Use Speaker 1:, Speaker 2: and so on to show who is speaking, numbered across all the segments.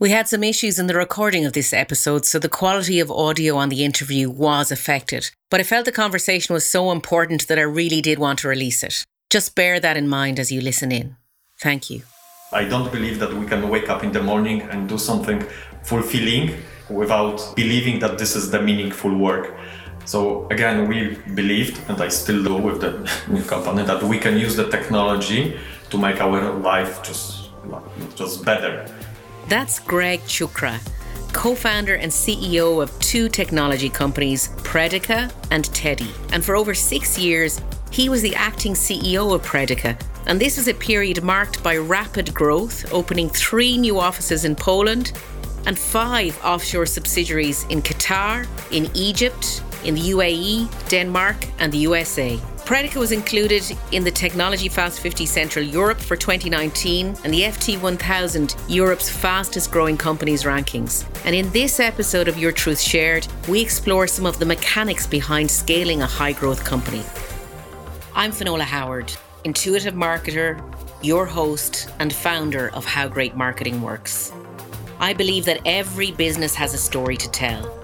Speaker 1: We had some issues in the recording of this episode, so the quality of audio on the interview was affected. But I felt the conversation was so important that I really did want to release it. Just bear that in mind as you listen in. Thank you.
Speaker 2: I don't believe that we can wake up in the morning and do something fulfilling without believing that this is the meaningful work. So again, we believed, and I still do with the new company, that we can use the technology to make our life just just better.
Speaker 1: That's Greg Chuchra, co founder and CEO of two technology companies, Predica and Tedee. And for over six years, he was the acting CEO of Predica. And this was a period marked by rapid growth, opening three new offices in Poland and five offshore subsidiaries in Qatar, in Egypt, in the UAE, Denmark, and the USA. Predica was included in the Technology Fast 50 Central Europe for 2019 and the FT 1000 Europe's fastest growing companies rankings. And in this episode of Your Truth Shared, we explore some of the mechanics behind scaling a high growth company. I'm Finola Howard, intuitive marketer, your host, and founder of How Great Marketing Works. I believe that every business has a story to tell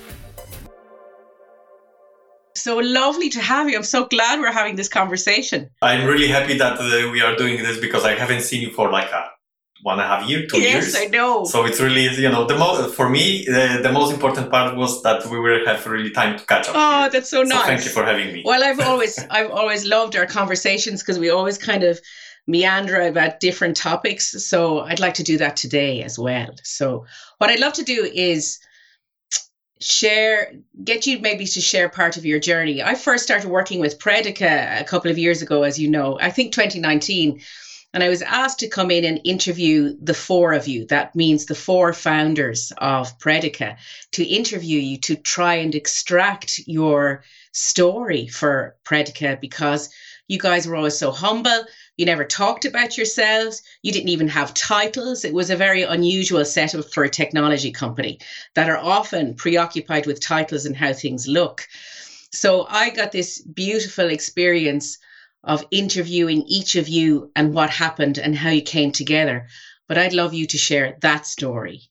Speaker 1: So lovely to have you. I'm so glad we're having this conversation.
Speaker 2: I'm really happy that uh, we are doing this because I haven't seen you for like a one and a half year, two
Speaker 1: yes,
Speaker 2: years.
Speaker 1: Yes, I know.
Speaker 2: So it's really, you know, the most for me, uh, the most important part was that we will have really time to catch up.
Speaker 1: Oh, here. that's so nice.
Speaker 2: Thank you for having me.
Speaker 1: Well, I've always, I've always loved our conversations because we always kind of meander about different topics. So I'd like to do that today as well. So what I'd love to do is share get you maybe to share part of your journey. I first started working with predica a couple of years ago as you know i think 2019 and i was asked to come in and interview the four of you. That means the four founders of predica to interview you to try and extract your story for predica because you guys were always so humble you never talked about yourselves. You didn't even have titles. It was a very unusual setup for a technology company that are often preoccupied with titles and how things look. So I got this beautiful experience of interviewing each of you and what happened and how you came together. But I'd love you to share that story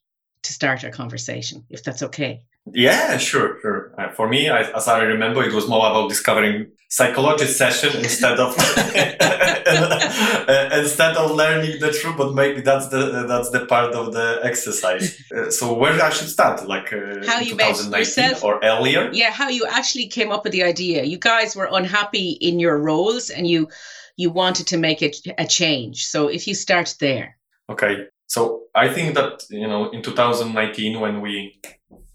Speaker 1: to start our conversation, if that's okay.
Speaker 2: Yeah, sure, for me, I, as I remember, it was more about discovering psychology session instead of uh, instead of learning the truth. But maybe that's the that's the part of the exercise. Uh, so where I should start, like uh,
Speaker 1: how you met yourself
Speaker 2: or earlier?
Speaker 1: Yeah, how you actually came up with the idea. You guys were unhappy in your roles, and you you wanted to make it a change. So if you start there.
Speaker 2: Okay. So I think that you know in 2019 when we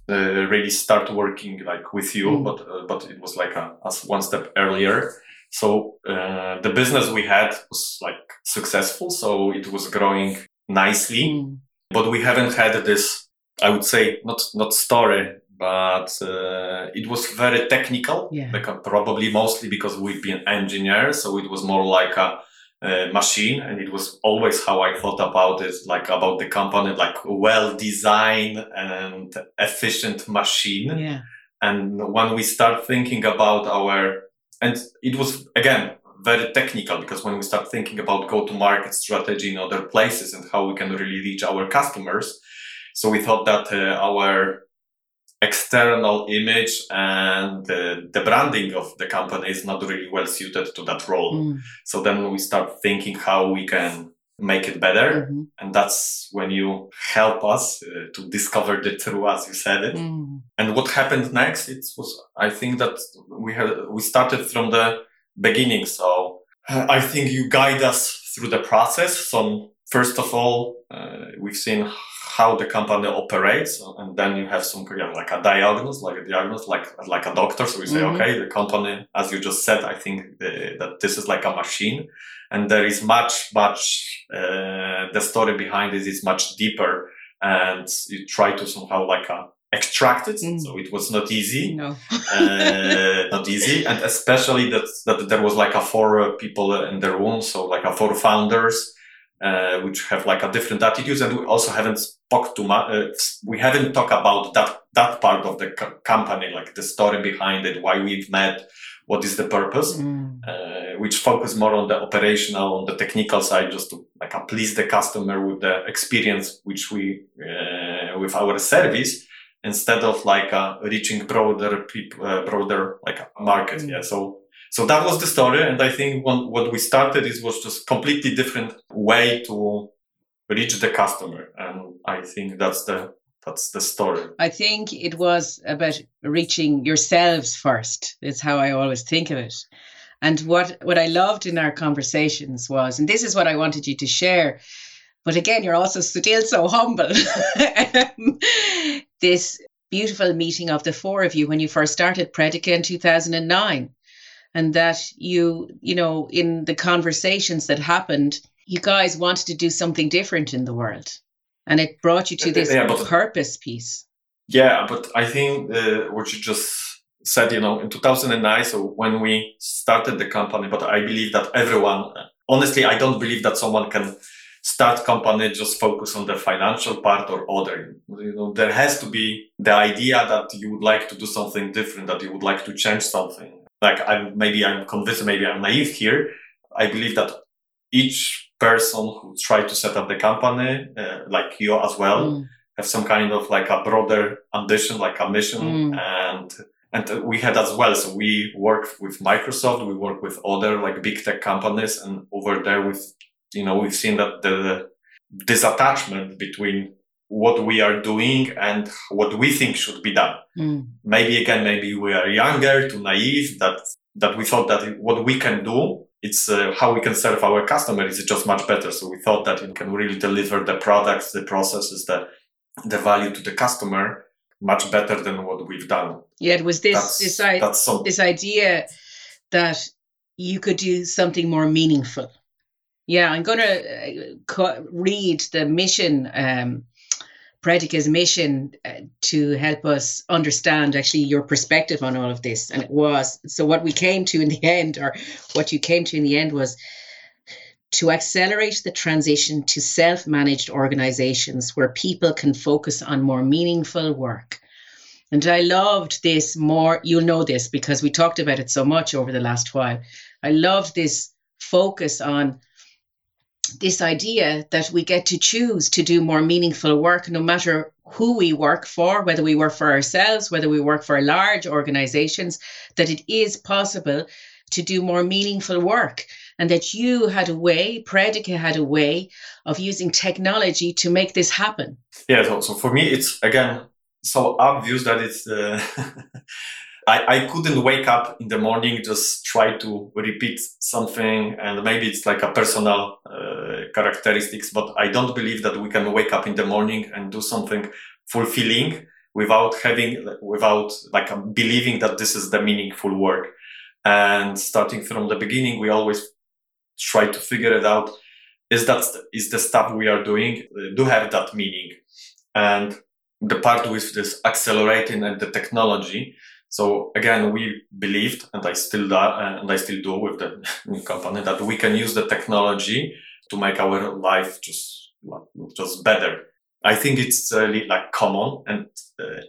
Speaker 2: uh, really start working like with you, mm. but uh, but it was like a, a, one step earlier. So uh, the business we had was like successful, so it was growing nicely, mm. but we haven't had this. I would say not not story, but uh, it was very technical.
Speaker 1: Yeah.
Speaker 2: Because probably mostly because we've been engineers, so it was more like a uh, machine and it was always how i thought about it like about the company like well designed and efficient machine
Speaker 1: yeah.
Speaker 2: and when we start thinking about our and it was again very technical because when we start thinking about go to market strategy in other places and how we can really reach our customers so we thought that uh, our external image and the, the branding of the company is not really well suited to that role. Mm. So then we start thinking how we can make it better. Mm-hmm. And that's when you help us uh, to discover the truth, as you said it. Mm. And what happened next? It was, I think that we had, we started from the beginning. So uh, I think you guide us through the process. So first of all, uh, we've seen how the company operates, and then you have some yeah, like a diagnosis, like a diagnosis, like like a doctor. So we say, mm-hmm. okay, the company, as you just said, I think uh, that this is like a machine, and there is much much uh, the story behind it is much deeper, and you try to somehow like a uh, extracted. Mm. So it was not easy.
Speaker 1: No.
Speaker 2: uh, not easy. And especially that, that there was like a four people in the room. So like a four founders, uh, which have like a different attitudes. And we also haven't spoke too much. Uh, we haven't talked about that, that part of the co- company, like the story behind it, why we've met, what is the purpose, mm. uh, which focus more on the operational, on the technical side, just to like please the customer with the experience which we uh, with our service instead of like uh, reaching broader people, uh, broader like market. Mm. Yeah, so so that was the story, and I think what we started is was just completely different way to reach the customer, and I think that's the that's the story.
Speaker 1: I think it was about reaching yourselves first. It's how I always think of it. And what, what I loved in our conversations was, and this is what I wanted you to share, but again, you're also still so humble. this beautiful meeting of the four of you when you first started Predica in 2009. And that you, you know, in the conversations that happened, you guys wanted to do something different in the world and it brought you to this yeah, but, purpose piece.
Speaker 2: Yeah, but I think uh, what you just said, you know, in 2009, so when we started the company, but I believe that everyone, honestly, I don't believe that someone can start company just focus on the financial part or other. You know, there has to be the idea that you would like to do something different, that you would like to change something. Like I'm maybe I'm convinced, maybe I'm naive here. I believe that each person who tried to set up the company, uh, like you as well, mm. have some kind of like a broader ambition, like a mission, mm. and and we had as well. So we work with Microsoft, we work with other like big tech companies, and over there, with you know, we've seen that the disattachment between what we are doing and what we think should be done. Mm. Maybe again, maybe we are younger, too naive that that we thought that what we can do it's uh, how we can serve our customers is just much better. So we thought that it can really deliver the products, the processes, the the value to the customer much better than what we've done.
Speaker 1: Yeah, it was this that's, this, this idea that you could do something more meaningful. Yeah, I'm going to uh, read the mission um, Predica's mission uh, to help us understand actually your perspective on all of this. And it was so what we came to in the end, or what you came to in the end, was to accelerate the transition to self managed organizations where people can focus on more meaningful work. And I loved this more, you'll know this because we talked about it so much over the last while. I loved this focus on this idea that we get to choose to do more meaningful work no matter who we work for, whether we work for ourselves, whether we work for large organizations, that it is possible to do more meaningful work. And that you had a way, Predica had a way of using technology to make this happen.
Speaker 2: Yeah, so, so for me, it's again so obvious that it's uh, I, I couldn't wake up in the morning, just try to repeat something. And maybe it's like a personal uh, characteristics, but I don't believe that we can wake up in the morning and do something fulfilling without having, without like believing that this is the meaningful work. And starting from the beginning, we always try to figure it out. Is that, is the stuff we are doing, uh, do have that meaning? And the part with this accelerating and the technology, so again, we believed, and I still do, uh, and I still do with the company, that we can use the technology to make our life just just better. I think it's really like common, and uh,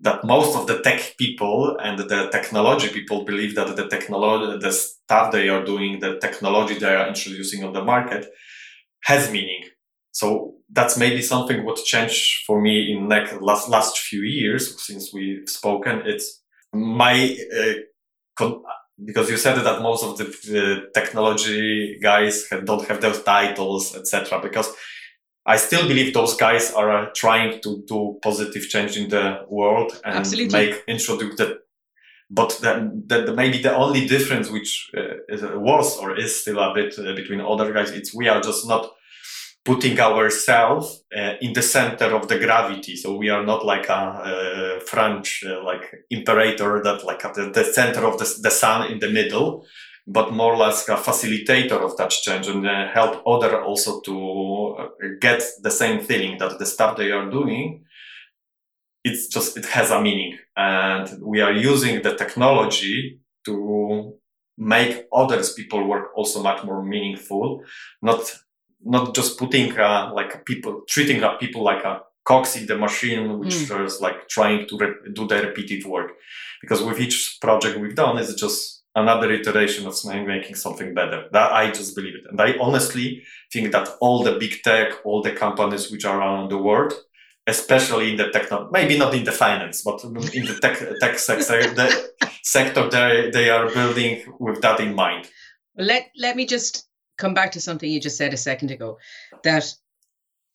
Speaker 2: that most of the tech people and the technology people believe that the technology, the stuff they are doing, the technology they are introducing on the market, has meaning. So that's maybe something what changed for me in like last last few years since we've spoken. It's my uh, con- because you said that most of the, technology guys have, don't have those titles, etc. Because I still believe those guys are uh, trying to do positive change in the world and
Speaker 1: Absolutely.
Speaker 2: make introduce the. But the, the, maybe the only difference, which uh, is, was or is still a bit uh, between other guys, it's we are just not putting ourselves uh, in the center of the gravity. So we are not like a, a French uh, like imperator that like at the, the center of the, the sun in the middle, but more or less a facilitator of that change and uh, help other also to uh, get the same feeling that the stuff they are doing it's just, it has a meaning and we are using the technology to make others people work also much more meaningful, not, not just putting, uh, like people, treating people like a cogs in the machine, which mm. is like trying to re- do the repeated work. Because with each project we've done, it's just another iteration of making something better. That I just believe it. And I honestly think that all the big tech, all the companies which are around the world, especially in the techno, maybe not in the finance, but in the tech, tech sector, the sector they, they are building with that in mind.
Speaker 1: Let, let me just come back to something you just said a second ago that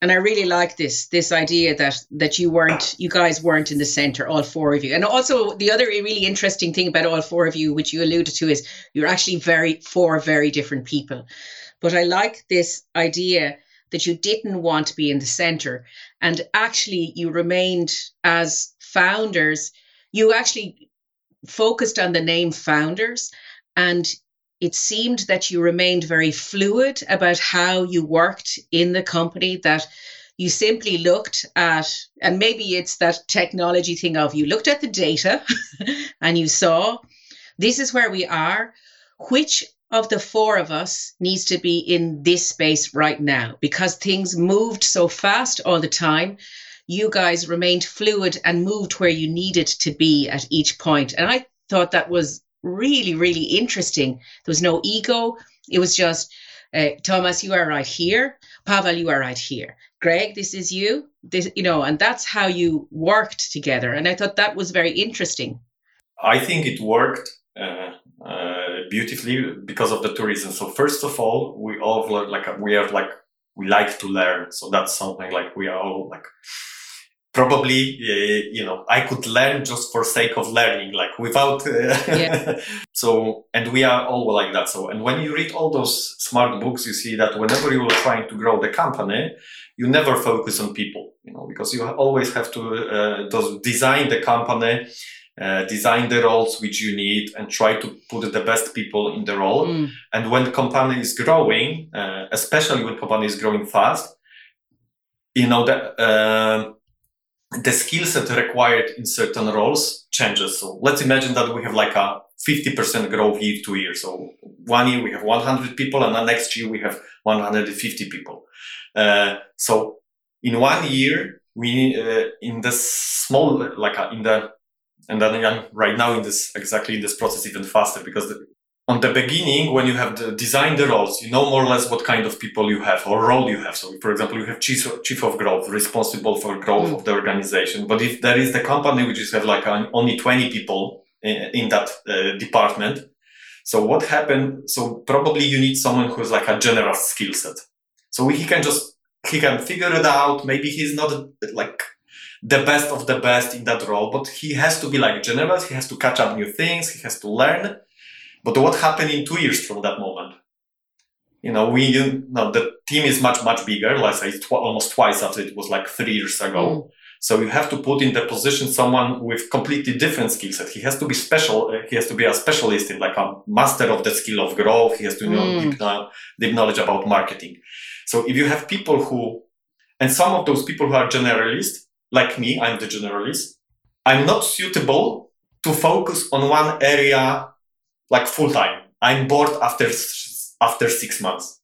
Speaker 1: and I really like this this idea that that you weren't you guys weren't in the center all four of you. And also the other really interesting thing about all four of you which you alluded to is you're actually very four very different people. But I like this idea that you didn't want to be in the center and actually you remained as founders. You actually focused on the name founders and it seemed that you remained very fluid about how you worked in the company, that you simply looked at, and maybe it's that technology thing of you looked at the data and you saw this is where we are. Which of the four of us needs to be in this space right now? Because things moved so fast all the time. You guys remained fluid and moved where you needed to be at each point. And I thought that was really, really interesting. There was no ego. It was just, uh, Thomas, you are right here. Pavel, you are right here. Greg, this is you. This, you know, and that's how you worked together. And I thought that was very interesting.
Speaker 2: I think it worked uh, uh, beautifully because of the two reasons. So first of all, we all like we are like we like to learn. So that's something like we are all like probably uh, you know i could learn just for sake of learning like without uh, yeah. so and we are all like that so and when you read all those smart books you see that whenever you are trying to grow the company you never focus on people you know because you always have to uh, design the company uh, design the roles which you need and try to put the best people in the role mm. and when the company is growing uh, especially when company is growing fast you know that the skill set required in certain roles changes. So let's imagine that we have like a 50% growth year to year. So one year we have 100 people and the next year we have 150 people. Uh, so in one year, we, uh, in this small, like uh, in the, and then right now in this, exactly in this process even faster because the, on the beginning, when you have the design the roles, you know more or less what kind of people you have or role you have. So, for example, you have chief, chief of growth, responsible for growth mm. of the organization. But if there is the company which is have like only 20 people in, in that uh, department, so what happened? So probably you need someone who's like a general skill set. So he can just, he can figure it out. Maybe he's not like the best of the best in that role, but he has to be like general. He has to catch up new things. He has to learn but what happened in two years from that moment? You know, we, you know, the team is much, much bigger. Let's say tw- almost twice after it was like three years ago. Mm. So you have to put in the position someone with completely different skill set. He has to be special. Uh, he has to be a specialist in like a master of the skill of growth. He has to know mm. deep, uh, deep knowledge about marketing. So if you have people who, and some of those people who are generalists, like me, I'm the generalist. I'm not suitable to focus on one area like full time. I'm bored after after six months,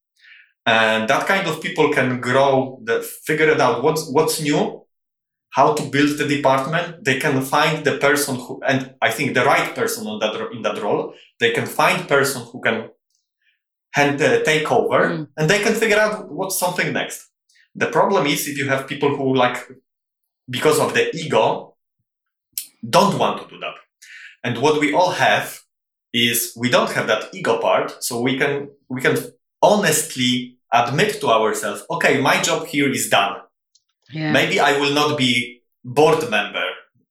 Speaker 2: and that kind of people can grow, the, figure it out what's what's new, how to build the department. They can find the person who, and I think the right person on that in that role. They can find person who can hand uh, take over, mm. and they can figure out what's something next. The problem is if you have people who like because of the ego don't want to do that. And what we all have is we don't have that ego part. So we can, we can honestly admit to ourselves, okay, my job here is done. Yeah. Maybe I will not be board member.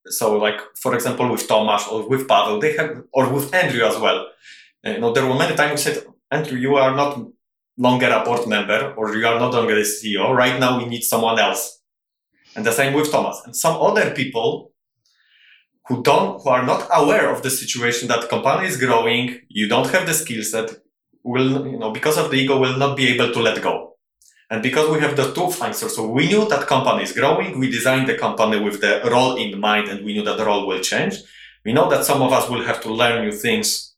Speaker 2: So like, for example, with Tomasz or with Pavel, they have, or with Andrew as well. Uh, you know, there were many times we said, Andrew, you are not longer a board member or you are not longer the CEO. Right now we need someone else. And the same with Thomas. And some other people who don't who are not aware of the situation that company is growing you don't have the skill set will you know because of the ego will not be able to let go And because we have the two factors, so we knew that company is growing, we designed the company with the role in mind, and we knew that the role will change. We know that some of us will have to learn new things,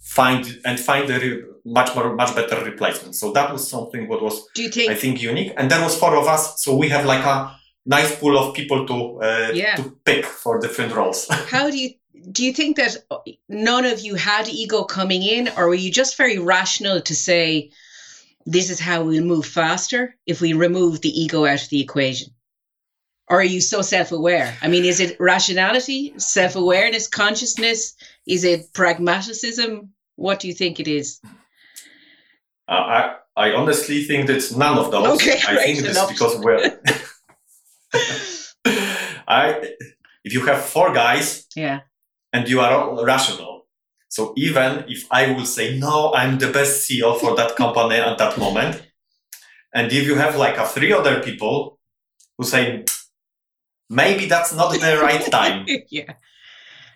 Speaker 2: find and find a re- much more, much better replacement. So that was something what was,
Speaker 1: Do you think?
Speaker 2: I think, unique. And there was four of us, so we have like a nice pool of people to uh,
Speaker 1: Yeah.
Speaker 2: to pick for different roles.
Speaker 1: how do you do you think that none of you had ego coming in, or were you just very rational to say, "This is how we'll move faster if we remove the ego out of the equation"? Or are you so self-aware? I mean, is it rationality, self-awareness, consciousness? Is it pragmatism? What do you think it is?
Speaker 2: Uh, I I honestly think that it's none of those.
Speaker 1: Okay,
Speaker 2: I
Speaker 1: right,
Speaker 2: think it's because we're. I if you have four guys
Speaker 1: Yeah.
Speaker 2: and you are all rational, so even if I will say no, I'm the best CEO for that company at that moment, and if you have like a three other people who say maybe that's not the right time,
Speaker 1: yeah.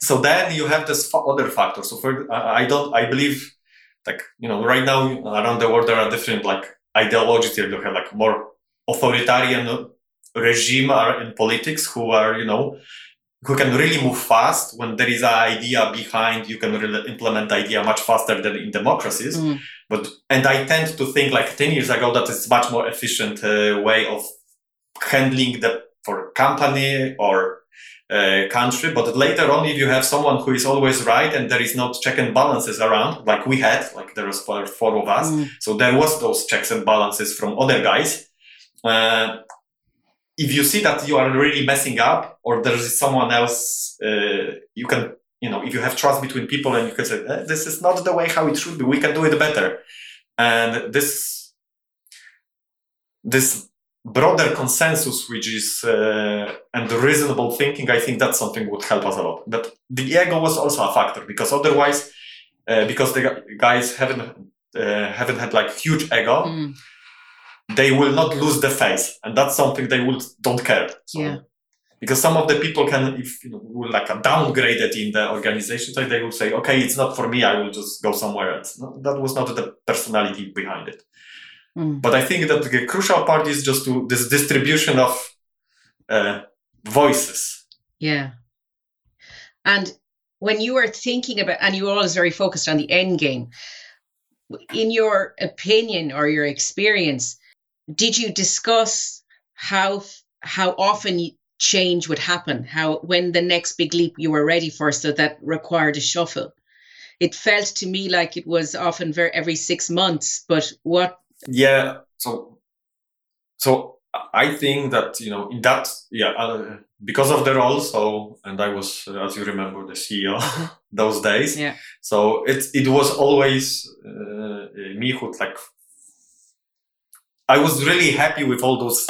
Speaker 2: so then you have this other factor. So for I I don't I believe like you know right now around the world there are different like ideologies. You have like more authoritarian regime are in politics who are you know who can really move fast. When there is an idea behind you can really implement the idea much faster than in democracies.
Speaker 1: Mm.
Speaker 2: but and i tend to think like 10 years ago that it's much more efficient uh, way of handling the for company or uh, country. But later on if you have someone who is always right and there is no check and balances around like we had like there was four, four of us.
Speaker 1: Mm.
Speaker 2: so there was those checks and balances from other guys. Uh, if you see that you are really messing up or there is someone else uh, you can you know if you have trust between people and you can say eh, this is not the way how it should be we can do it better and this this broader consensus which is uh, and reasonable thinking i think that's something would help us a lot but the ego was also a factor because otherwise uh, because the guys haven't uh, haven't had like huge ego
Speaker 1: Mm.
Speaker 2: They will not lose the face and that's something they will don't care so,
Speaker 1: Yeah.
Speaker 2: because some of the people can if you know will like a downgrade it in the organization so they will say okay it's not for me i will just go somewhere else no, that was not the personality behind it
Speaker 1: Mm.
Speaker 2: but i think that the crucial part is just to this distribution of uh, voices
Speaker 1: Yeah. And when you are thinking about, and you're always very focused on the end game, in your opinion or your experience, did you discuss how how often change would happen? How when the next big leap you were ready for, so that required a shuffle? It felt to me like it was often very every six months. But what?
Speaker 2: yeah so so i think that you know in that yeah uh, because of the role so and i was as you remember the ceo those days
Speaker 1: Yeah.
Speaker 2: so it it was always uh, me who like i was really happy with all those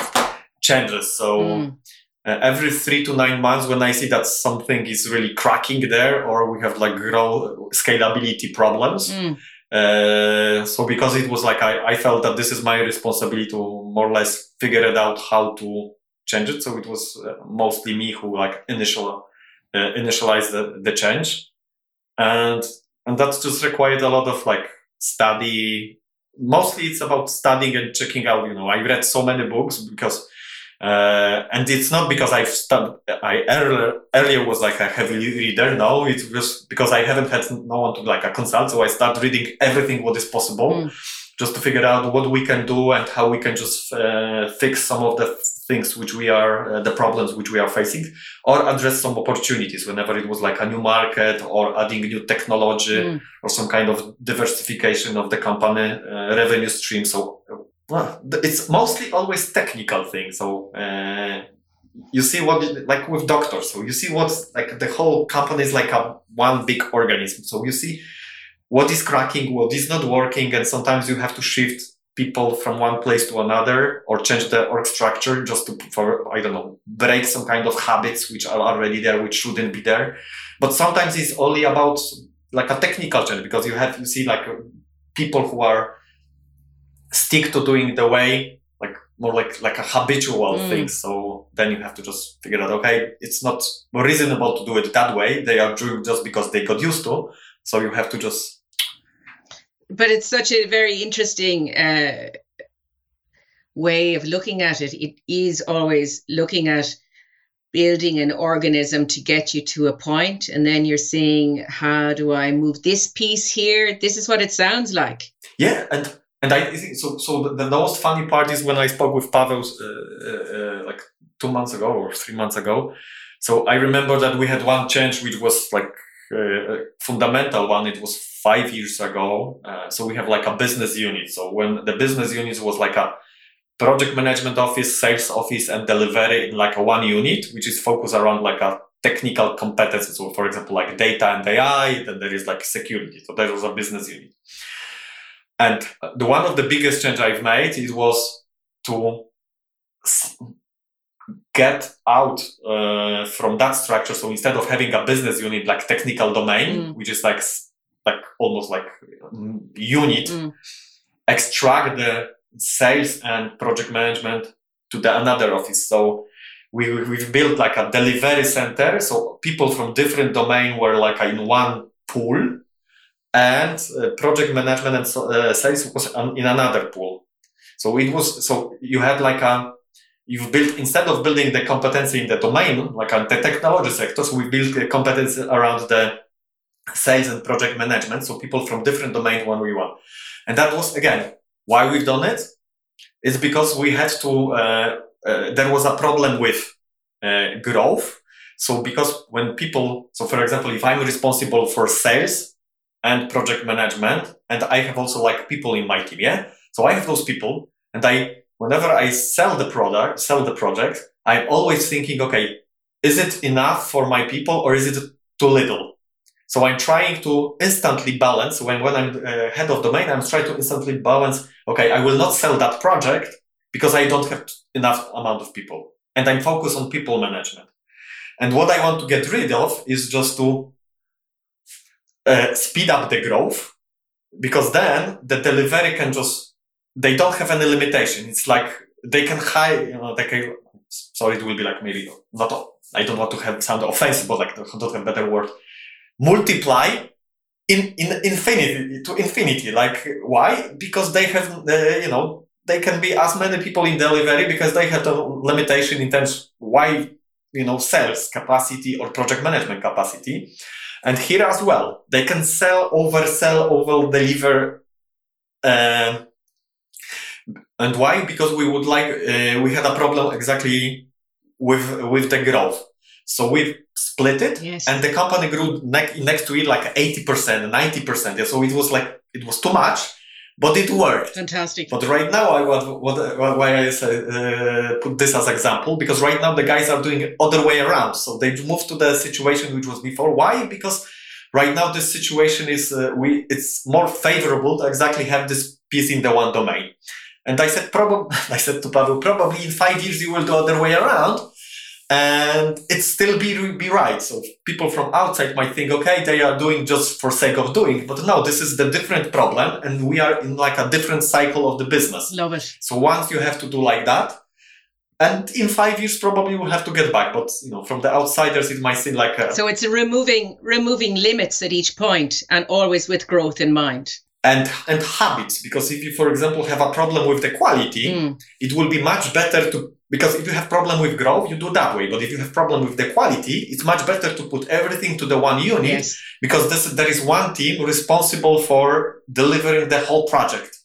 Speaker 2: changes so
Speaker 1: Mm,
Speaker 2: uh, every three to nine months when i see that something is really cracking there or we have like grow scalability problems
Speaker 1: mm,
Speaker 2: uh, so because it was like I, I felt that this is my responsibility to more or less figure it out how to change it. So it was uh, mostly me who like initial uh, initialized the, the change, and and that just required a lot of like study. Mostly it's about studying and checking out. You know, I read so many books because. Uh, and it's not because I've stud- I earlier, earlier was like a heavy reader. No, it was because I haven't had no one to like a consult. So I start reading everything what is possible
Speaker 1: Mm.
Speaker 2: just to figure out what we can do and how we can just uh, fix some of the things which we are, uh, the problems which we are facing or address some opportunities whenever it was like a new market or adding new technology
Speaker 1: mm.
Speaker 2: or some kind of diversification of the company uh, revenue stream. So, uh, well, it's mostly always technical things. So, uh, you see what, like with doctors, so you see what's like the whole company is like a one big organism. So you see what is cracking, what is not working, and sometimes you have to shift people from one place to another or change the org structure just to for I don't know break some kind of habits which are already there which shouldn't be there. But sometimes it's only about like a technical change because you have you see like people who are stick to doing the way like more like like a habitual
Speaker 1: Mm.
Speaker 2: thing. So then you have to just figure out okay, it's not reasonable to do it that way. They are doing just because they got used to. So you have to just
Speaker 1: but it's such a very interesting uh, way of looking at it. It is always looking at building an organism to get you to a point and then you're saying how do i move this piece here? This is what it sounds like.
Speaker 2: Yeah and and i think so so the, the most funny part is when i spoke with pavel uh, uh, uh, like two months ago or three months ago. So i remember that we had one change which was like uh, fundamental one it was five years ago uh, so we have like a business unit so when the business unit was like a project management office, sales office, and delivery in like a one unit, which is focused around like a technical competences. So, for example, like data and AI, then there is like security. So there was a business unit. And the one of the biggest change I've made it was to get out uh, from that structure. So instead of having a business unit like technical domain, mm. which is like like almost like mm, unit, mm. extract the sales and project management to the another office. So we, we've built like a delivery center. So people from different domain were like in one pool and uh, project management and uh, sales was in another pool. So it was, so you had like a, you've built, instead of building the competency in the domain, like on the technology sectors we built the competence around the sales and project management. So people from different domain one we want. And that was again, why we've done it it is because we had to, uh, uh, there was a problem with uh, growth. So because when people, so for example, if I'm responsible for sales and project management, and I have also like people in my team, yeah. So I have those people, and I, whenever I sell the product, sell the project, I'm always thinking, okay, is it enough for my people or is it too little? So I'm trying to instantly balance when, when I'm uh, head of domain, I'm trying to instantly balance. Okay, I will not sell that project because I don't have enough amount of people and I'm focused on people management. And what I want to get rid of is just to uh, speed up the growth because then the delivery can just, they don't have any limitation. It's like they can hire, you know, they can, sorry, it will be like maybe not, I don't want to have sound offensive, but like, don't have better word multiply in, in infinity to infinity. Like why? Because they have, uh, you know, they can be as many people in delivery because they have a limitation in terms why, you know, sales capacity or project management capacity. And here as well, they can sell, oversell, over deliver. Uh, and why? Because we would like, uh, we had a problem exactly with, with the growth. So we split it
Speaker 1: yes.
Speaker 2: and the company grew ne- next to it like 80%, 90%. Yeah, so it was like, it was too much, but it worked.
Speaker 1: Fantastic.
Speaker 2: But right now, I what, what why I say, uh, put this as example because right now the guys are doing other way around. So they moved to the situation which was before. Why? Because right now this situation is uh, we it's more favorable to exactly have this piece in the one domain. And I said probably I said to Pavel probably in five years you will do other way around and it still be be right. So people from outside might think, okay, they are doing just for sake of doing, but no, this is the different problem, and we are in like a different cycle of the business.
Speaker 1: Love it.
Speaker 2: So once you have to do like that, and in five years probably we'll have to get back. But you know, from the outsiders, it might seem like a,
Speaker 1: so it's removing removing limits at each point, and always with growth in mind
Speaker 2: and and habits because if you for example have a problem with the quality mm. it will be much better to because if you have problem with growth you do that way but if you have problem with the quality it's much better to put everything to the one unit yes. because this, there is one team responsible for delivering the whole project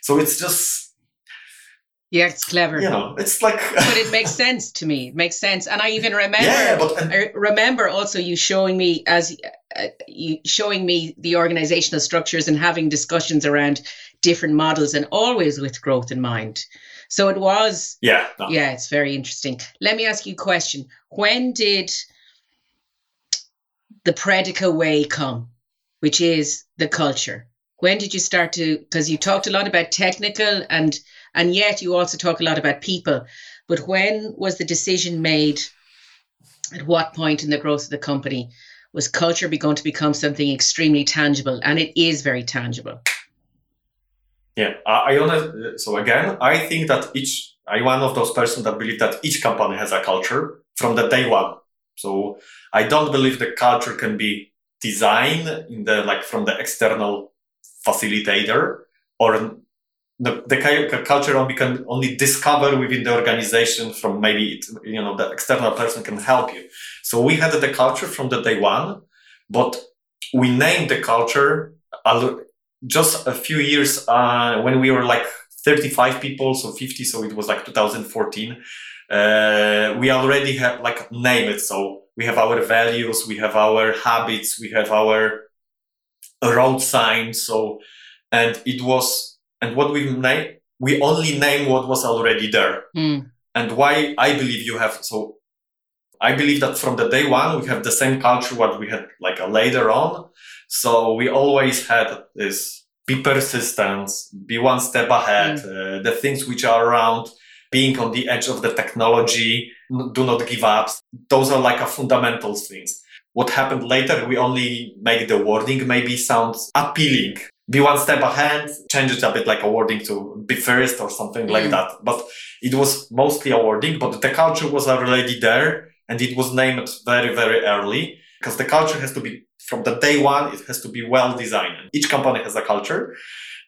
Speaker 2: so it's just
Speaker 1: yeah, it's clever.
Speaker 2: You know, it's like.
Speaker 1: but it makes sense to me. It makes sense, and I even remember.
Speaker 2: Yeah, but
Speaker 1: and, I remember also you showing me as uh, you showing me the organizational structures and having discussions around different models, and always with growth in mind. So it was.
Speaker 2: Yeah.
Speaker 1: No. Yeah, it's very interesting. Let me ask you a question. When did the Predica way come, which is the culture? When did you start to? Because you talked a lot about technical, and and yet you also talk a lot about people. But when was the decision made? At what point in the growth of the company was culture begun to become something extremely tangible? And it is very tangible.
Speaker 2: Yeah, I, I so again, I think that each I'm one of those persons that believe that each company has a culture from the day one. So I don't believe the culture can be designed in the like from the external facilitator or the, the culture we can only discover within the organization from maybe it, you know the external person can help you so we had the culture from the day one but we named the culture just a few years uh, when we were like 35 people so 50 so it was like 2014 uh, we already have like name it so we have our values we have our habits we have our road signs. so and it was and what we name we only name what was already there
Speaker 1: mm.
Speaker 2: and why i believe you have so i believe that from the day one we have the same culture what we had like a later on so we always had this be persistent be one step ahead mm. uh, the things which are around being on the edge of the technology do not give up those are like a fundamental things what happened later, we only make the wording maybe sound appealing. Be one step ahead, change it a bit like a wording to be first or something mm. like that. But it was mostly a wording, but the culture was already there and it was named very, very early because the culture has to be from the day one, it has to be well designed. Each company has a culture.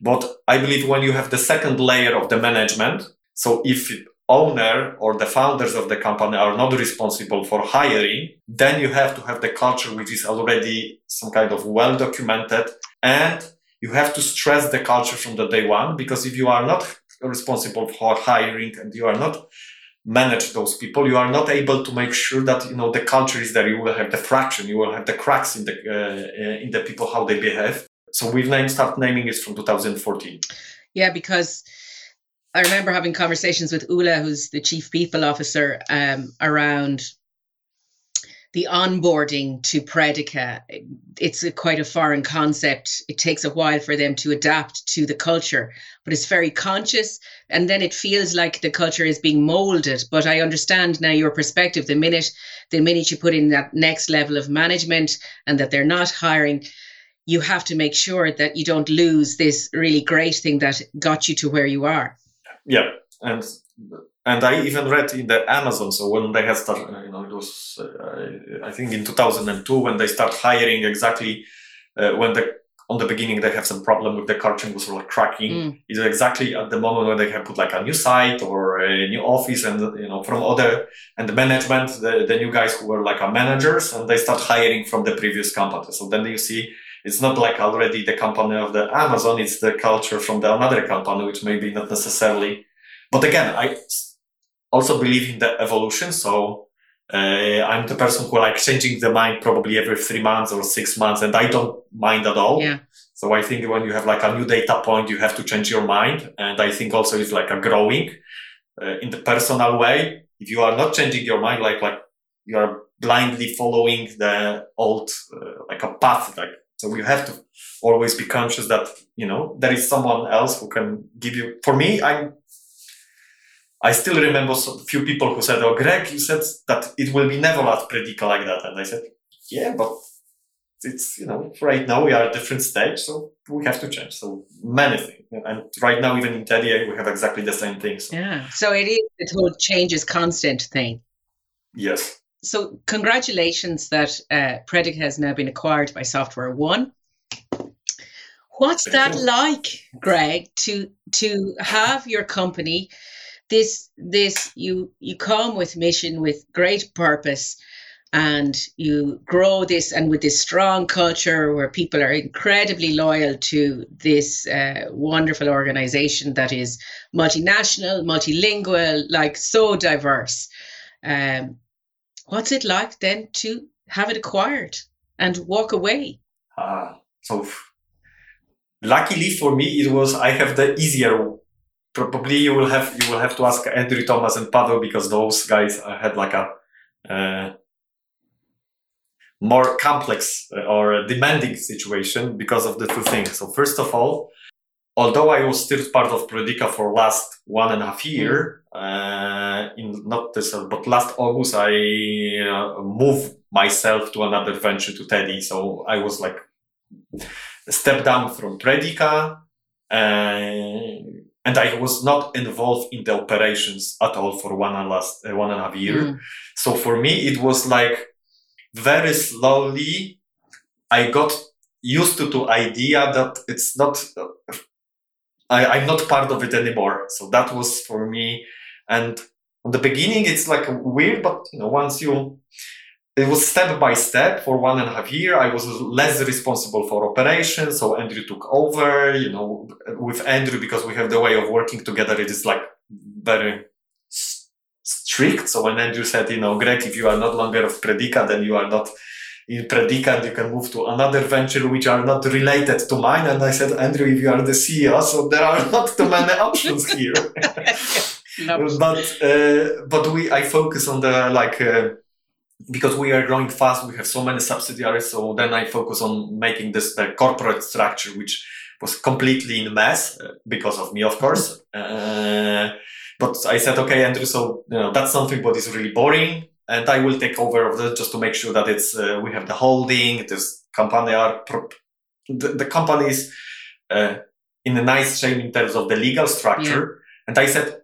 Speaker 2: But I believe when you have the second layer of the management, so if owner or the founders of the company are not responsible for hiring, then you have to have the culture which is already some kind of well documented and you have to stress the culture from the day one because if you are not responsible for hiring and you are not manage those people you are not able to make sure that you know the culture is there. You will have the fraction you will have the cracks in the uh, in the people how they behave. So we've named start naming it from 2014
Speaker 1: yeah because I remember having conversations with Ula, who's the chief people officer, um, around the onboarding to Predica. It's a, quite a foreign concept. It takes a while for them to adapt to the culture, but it's very conscious. And then it feels like the culture is being molded. But I understand now your perspective. The minute, the minute you put in that next level of management and that they're not hiring, you have to make sure that you don't lose this really great thing that got you to where you are
Speaker 2: yeah, and and I even read in the Amazon. So when they had started, you know, it was uh, I think in 2002 when they start hiring exactly uh, when the on the beginning they have some problem with the culture was like cracking. Mm. It's exactly at the moment when they have put like a new site or a new office and you know from other and the management the, the new guys who were like a managers and they start hiring from the previous company. So then you see it's not like already the company of the Amazon, it's the culture from the another company, which maybe not necessarily. But again, I also believe in the evolution. So uh, I'm the person who like changing the mind probably every three months or six months, and I don't mind at all.
Speaker 1: Yeah.
Speaker 2: So I think when you have like a new data point, you have to change your mind, and I think also it's like a growing uh, in the personal way. If you are not changing your mind, like like you are blindly following the old uh, like a path, like so you have to always be conscious that, you know, there is someone else who can give you, for me, I, I still remember a few people who said, Oh, Greg, you said that it will be never at Predica like that. And I said, yeah, but it's, you know, right now we are at a different stage. So we have to change. So many things. And right now, even in Tedee, we have exactly the same things.
Speaker 1: So. Yeah. So it is the whole change is constant thing.
Speaker 2: Yes
Speaker 1: so congratulations that uh, Predica has now been acquired by Software One. What's that like, Greg, to to have your company, this this you you come with mission with great purpose, and you grow this and with this strong culture where people are incredibly loyal to this uh, wonderful organization that is multinational, multilingual, like so diverse. Um, What's it like then to have it acquired and walk away?
Speaker 2: Uh, so, luckily for me, it was I have the easier. Probably you will have you will have to ask Andrew Thomas and Pavel because those guys had like a uh, more complex uh, or demanding situation because of the two things. So first of all, although I was still part of Predica for last one and a half year, uh, in not this, but last August I uh, moved myself to another venture to Tedee. So I was like step down from Predica, uh, and I was not involved in the operations at all for one and last uh, one and a half year. Mm. So for me, it was like very slowly I got used to the idea that it's not I, I'm not part of it anymore. So that was for me. And on the beginning, it's like weird, but you know, once you, it was step by step for one and a half year. I was less responsible for operations. So Andrew took over, you know, with Andrew, because we have the way of working together. It is like very strict. So when Andrew said, you know, Greg, if you are not longer of Predica, then you are not in Predica and you can move to another venture which are not related to mine. And I said, Andrew, if you are the CEO, so there are not too many options here. but uh, but we I focus on the like uh, because we are growing fast. We have so many subsidiaries. So then I focus on making this the corporate structure, which was completely in a mess uh, because of me, of course. Uh, but I said, okay, Andrew, so you know that's something what is really boring and I will take over of this just to make sure that it's uh, we have the holding. This company are pro- the, the company is uh, in a nice shape in terms of the legal structure. Yeah. And I said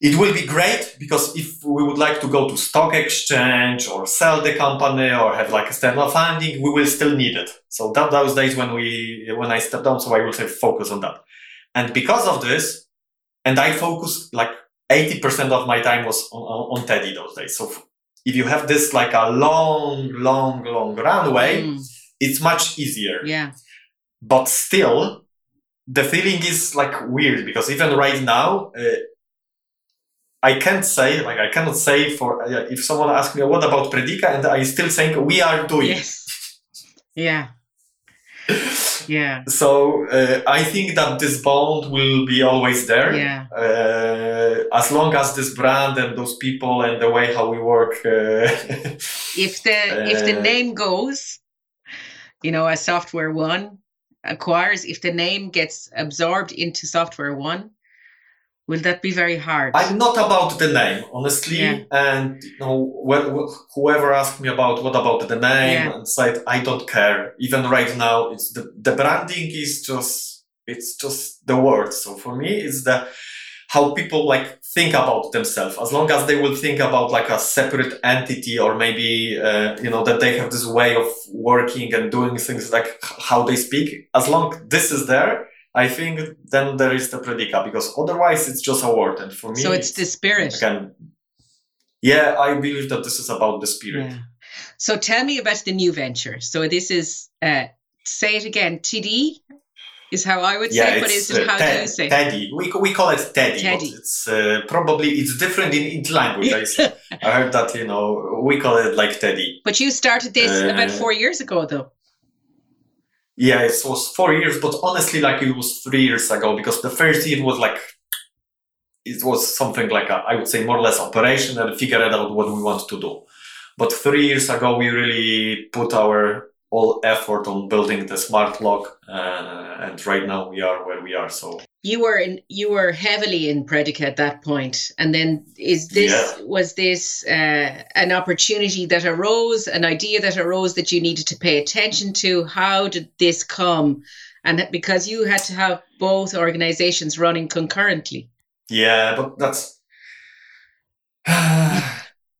Speaker 2: it will be great because if we would like to go to stock exchange or sell the company or have like external funding, we will still need it. So that those days when we when I step down, so I will say focus on that. And because of this, and I focus like 80% of my time was on, on, Tedee those days. So if you have this like a long, long, long runway, mm. it's much easier.
Speaker 1: Yeah.
Speaker 2: But still, the feeling is like weird because even right now, uh, I can't say, like, I cannot say for, uh, if someone asks me, what about Predica? And I still think we are doing.
Speaker 1: Yes. Yeah. yeah
Speaker 2: so uh, i think that this bond will be always there
Speaker 1: yeah
Speaker 2: uh, as long as this brand and those people and the way how we work uh,
Speaker 1: if the if the uh, name goes you know as SoftwareOne acquires if the name gets absorbed into SoftwareOne Will that be very hard?
Speaker 2: I'm not about the name, honestly. Yeah. And you know, whoever asked me about what about the name yeah. and said I don't care. Even right now, it's the the branding is just it's just the word. So for me, it's the how people like think about themselves. As long as they will think about like a separate entity or maybe uh, you know that they have this way of working and doing things like how they speak. As long this is there I think then there is the predica because otherwise it's just a word. And for me,
Speaker 1: so it's the spirit.
Speaker 2: Again, yeah, I believe that this is about the spirit. Yeah.
Speaker 1: So tell me about the new venture. So this is uh, say it again, TD is how I would yeah, say, but is it uh, how te- do you say?
Speaker 2: Teddy. We, we call it Teddy. Teddy. it's uh, probably it's different in each language. I, I heard that you know we call it like Teddy.
Speaker 1: But you started this uh, about four years ago, though.
Speaker 2: Yeah, it was four years, but honestly, like it was three years ago because the first year was like it was something like a, I would say more or less operation and figured out what we want to do. But three years ago, we really put our all effort on building the smart lock, uh, and right now we are where we are. So
Speaker 1: you were in you were heavily in Predica at that point and then is this yeah. was this uh, an opportunity that arose an idea that arose that you needed to pay attention to how did this come and because you had to have both organizations running concurrently
Speaker 2: yeah but that's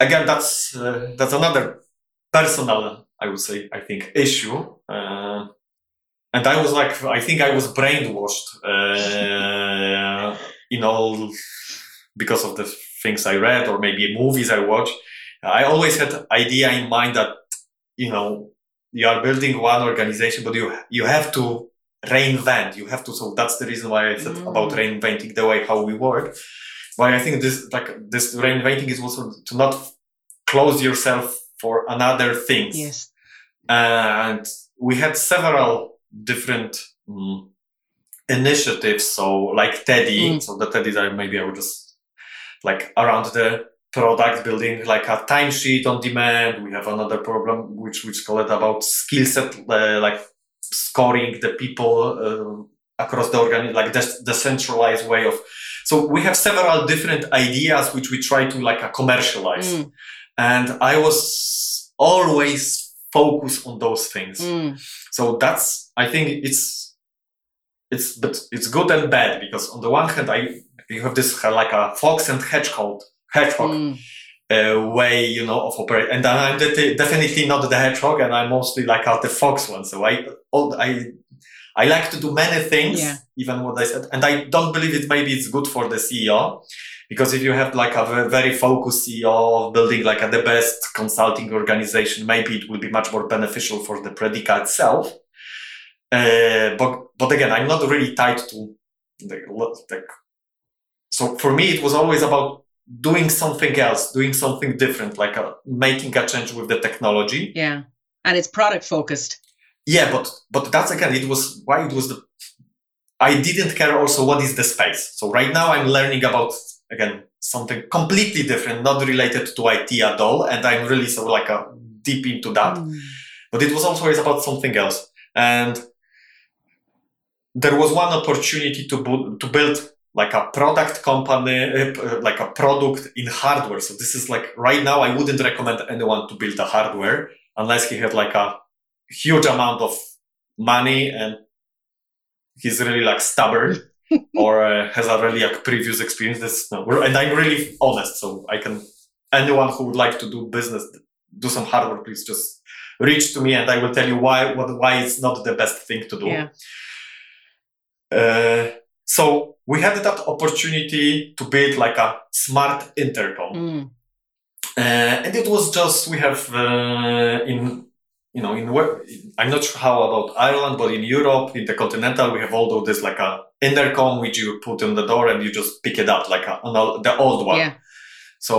Speaker 2: again that's uh, that's another personal i would say i think issue uh, and I was like, I think I was brainwashed, uh, you know, because of the things I read or maybe movies I watch. I always had idea in mind that, you know, you are building one organization, but you you have to reinvent. You have to. So that's the reason why I said mm. about reinventing the way how we work. Why I think this like this reinventing is also to not close yourself for another things.
Speaker 1: Yes.
Speaker 2: And we had several different um, initiatives. So like Teddy, mm. so the Teddy are maybe I would just like around the product building like a timesheet on demand. We have another problem which which call it about skill set uh, like scoring the people uh, across the organ like the decentralized way of. So we have several different ideas which we try to like uh, commercialize, mm. And I was always focused on those things.
Speaker 1: Mm.
Speaker 2: So that's I think it's it's but it's good and bad because on the one hand I you have this like a fox and hedgehog hedgehog. Mm. uh, way, you know, of operate. And I'm de- definitely not the hedgehog, and I'm mostly like out the fox one. So I, all, I, I like to do many things,
Speaker 1: Yeah.
Speaker 2: even what I said, and I don't believe it. Maybe it's good for the CEO. Because if you have like a very focused CEO building like a, the best consulting organization, maybe it will be much more beneficial for the Predica itself. Uh, but but again, I'm not really tied to the like. So for me, it was always about doing something else, doing something different, like a, making a change with the technology.
Speaker 1: Yeah. And it's product focused.
Speaker 2: Yeah, but but that's again, it was why it was the. I didn't care also what is the space. So right now I'm learning about again something completely different, not related to IT at all, and I'm really so like a deep into that.
Speaker 1: Mm.
Speaker 2: But it was always about something else, and there was one opportunity to bu- to build like a product company, p- uh, like a product in hardware. So this is like right now I wouldn't recommend anyone to build a hardware unless he had like a huge amount of money and he's really like stubborn or uh, has a really like previous experience. This no, and I'm really honest, so I can anyone who would like to do business, do some hard work, please just reach to me and I will tell you why what why it's not the best thing to do.
Speaker 1: Yeah.
Speaker 2: Uh, so we had that opportunity to build like a smart intercom.
Speaker 1: Mm.
Speaker 2: Uh, and it was just we have uh, in you know in where I'm not sure how about Ireland, but in Europe, in the continental, we have all of this like a intercom which you put on the door and you just pick it up like a, old, the old one.
Speaker 1: Yeah.
Speaker 2: So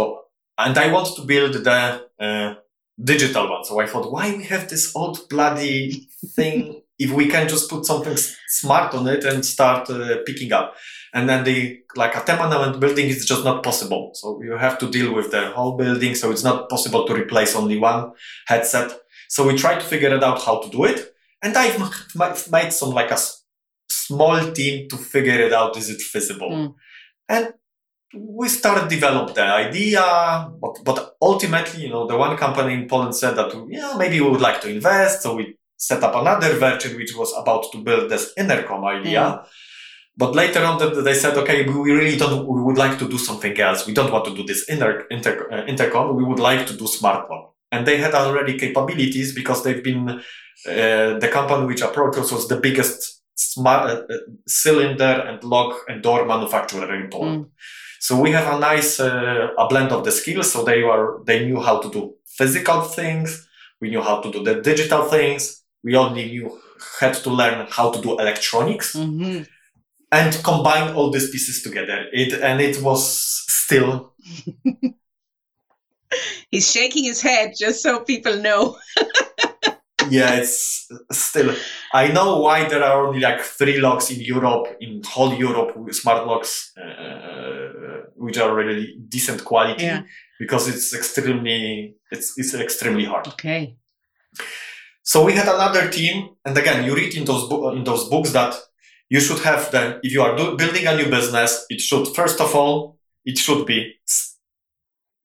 Speaker 2: and I want to build the uh, digital one. So I thought, why we have this old bloody thing if we can just put something smart on it and start uh, picking up. And then the like a tenement building is just not possible. So you have to deal with the whole building. So it's not possible to replace only one headset. So we tried to figure it out how to do it. And I've made some like a small team to figure it out. Is it feasible?
Speaker 1: Mm.
Speaker 2: And we started develop the idea, but, but ultimately, you know, the one company in Poland said that, yeah, maybe we would like to invest. So we set up another version, which was about to build this intercom idea. But later on, they said, okay, we we really don't, we would like to do something else. We don't want to do this inter, inter, uh, intercom. We would like to do smart one. And they had already capabilities because they've been, uh, the company which approached us was the biggest smart uh, uh, cylinder and lock and door manufacturer in Poland. So we have a nice uh, a blend of the skills. So they were they knew how to do physical things. We knew how to do the digital things. We only knew had to learn how to do electronics
Speaker 1: hmm
Speaker 2: and combine all these pieces together. It and it was still
Speaker 1: He's shaking his head just so people know.
Speaker 2: yeah, it's still. I know why there are only like three locks in Europe, in whole Europe, with smart locks, uh, which are really decent quality,
Speaker 1: Yeah.
Speaker 2: because it's extremely, it's it's extremely hard.
Speaker 1: Okay.
Speaker 2: So we had another team, and again, you read in those bo- in those books that you should have the if you are do- building a new business, it should first of all it should be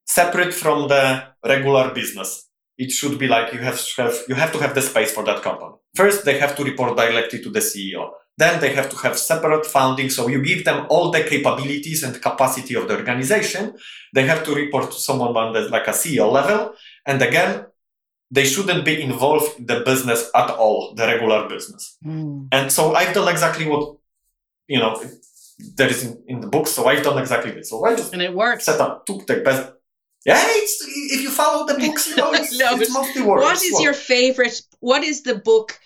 Speaker 2: separate from the regular business. It should be like you have to have you have to have the space for that company. First, they have to report directly to the CEO. Then they have to have separate funding. So you give them all the capabilities and capacity of the organization. They have to report to someone on the like a CEO level. And again, they shouldn't be involved in the business at all, the regular business.
Speaker 1: Mm.
Speaker 2: And so I've done exactly what, you know, there is in, in the book. So I've done exactly this. So I just
Speaker 1: And it works.
Speaker 2: set up, took the best. Yeah, it's, if you follow the books, you know, it's,
Speaker 1: No,
Speaker 2: it's mostly work.
Speaker 1: What
Speaker 2: It's
Speaker 1: your favorite? What is the book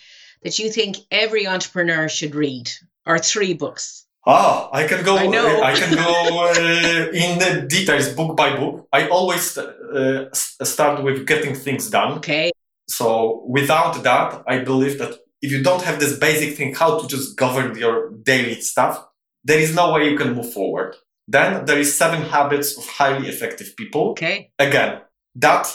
Speaker 1: that you think every entrepreneur should read, or three books?
Speaker 2: Ah, I can go.
Speaker 1: I know.
Speaker 2: I can go uh, in the details, book by book. I always uh, start with getting things done.
Speaker 1: Okay.
Speaker 2: So without that, I believe that if you don't have this basic thing, how to just govern your daily stuff, there is no way you can move forward. Then there is seven habits of highly effective people.
Speaker 1: Okay.
Speaker 2: Again, that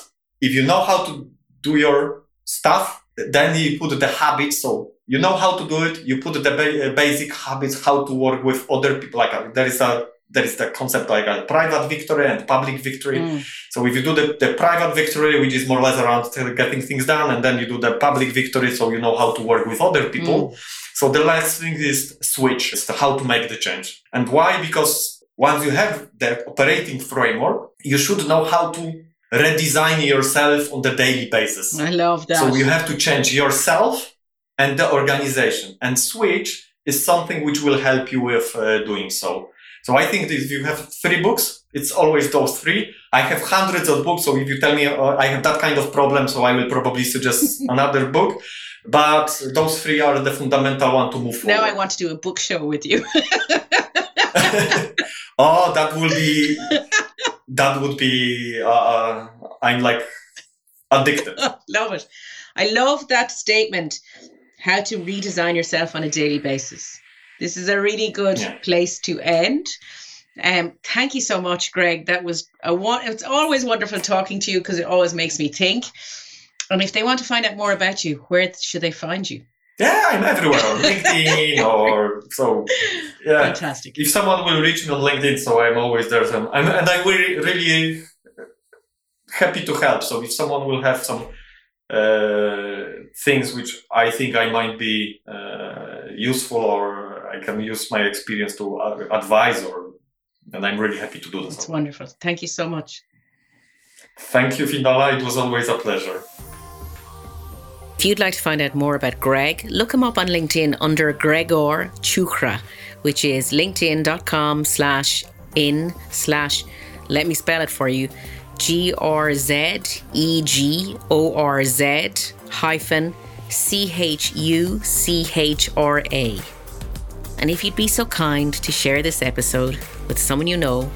Speaker 2: if you know how to do your stuff, then you put the habits. So you know how to do it. You put the ba- uh, basic habits, how to work with other people. Like uh, there is a there is the concept like a private victory and public victory.
Speaker 1: Mm.
Speaker 2: So if you do the, the private victory, which is more or less around getting things done, and then you do the public victory, so you know how to work with other people. So the last thing is switch, is how to make the change. And why? Because once you have the operating framework, you should know how to redesign yourself on the daily basis.
Speaker 3: I love that.
Speaker 2: So you have to change yourself and the organization. And switch is something which will help you with uh, doing so. So I think if you have three books, it's always those three. I have hundreds of books. So if you tell me uh, I have that kind of problem, so I will probably suggest another book. But those three are the fundamental one to move forward.
Speaker 3: Now I want to do a book show with you.
Speaker 2: oh, that will be that would be uh, uh I'm like addicted.
Speaker 3: love it. I love that statement. How to redesign yourself on a daily basis. This is a really good yeah. place to end. Um, thank you so much, Greg. That was a one. It's always wonderful talking to you because it always makes me think. And if they want to find out more about you, where should they find you?
Speaker 2: Yeah, I'm everywhere on LinkedIn or so. Yeah,
Speaker 3: fantastic.
Speaker 2: If someone will reach me on LinkedIn, so I'm always there. So I'm, and I'm really, really happy to help. So if someone will have some uh, things which I think I might be uh, useful or I can use my experience to advise or, and I'm really happy to do
Speaker 3: that. That's wonderful. Thank you so much.
Speaker 2: Thank you, Finola. It was always a pleasure.
Speaker 1: If you'd like to find out more about Greg, look him up on LinkedIn under Gregor Chuchra, which is linkedin.com slash in slash, let me spell it for you, G R Z E G O R Z hyphen C H U C H R A. And if you'd be so kind to share this episode with someone you know,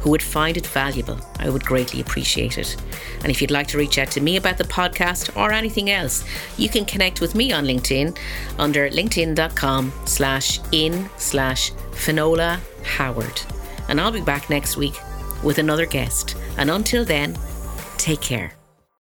Speaker 1: who would find it valuable, I would greatly appreciate it. And if you'd like to reach out to me about the podcast or anything else, you can connect with me on LinkedIn under linkedin.com slash in slash Finola Howard. And I'll be back next week with another guest. And until then, take care.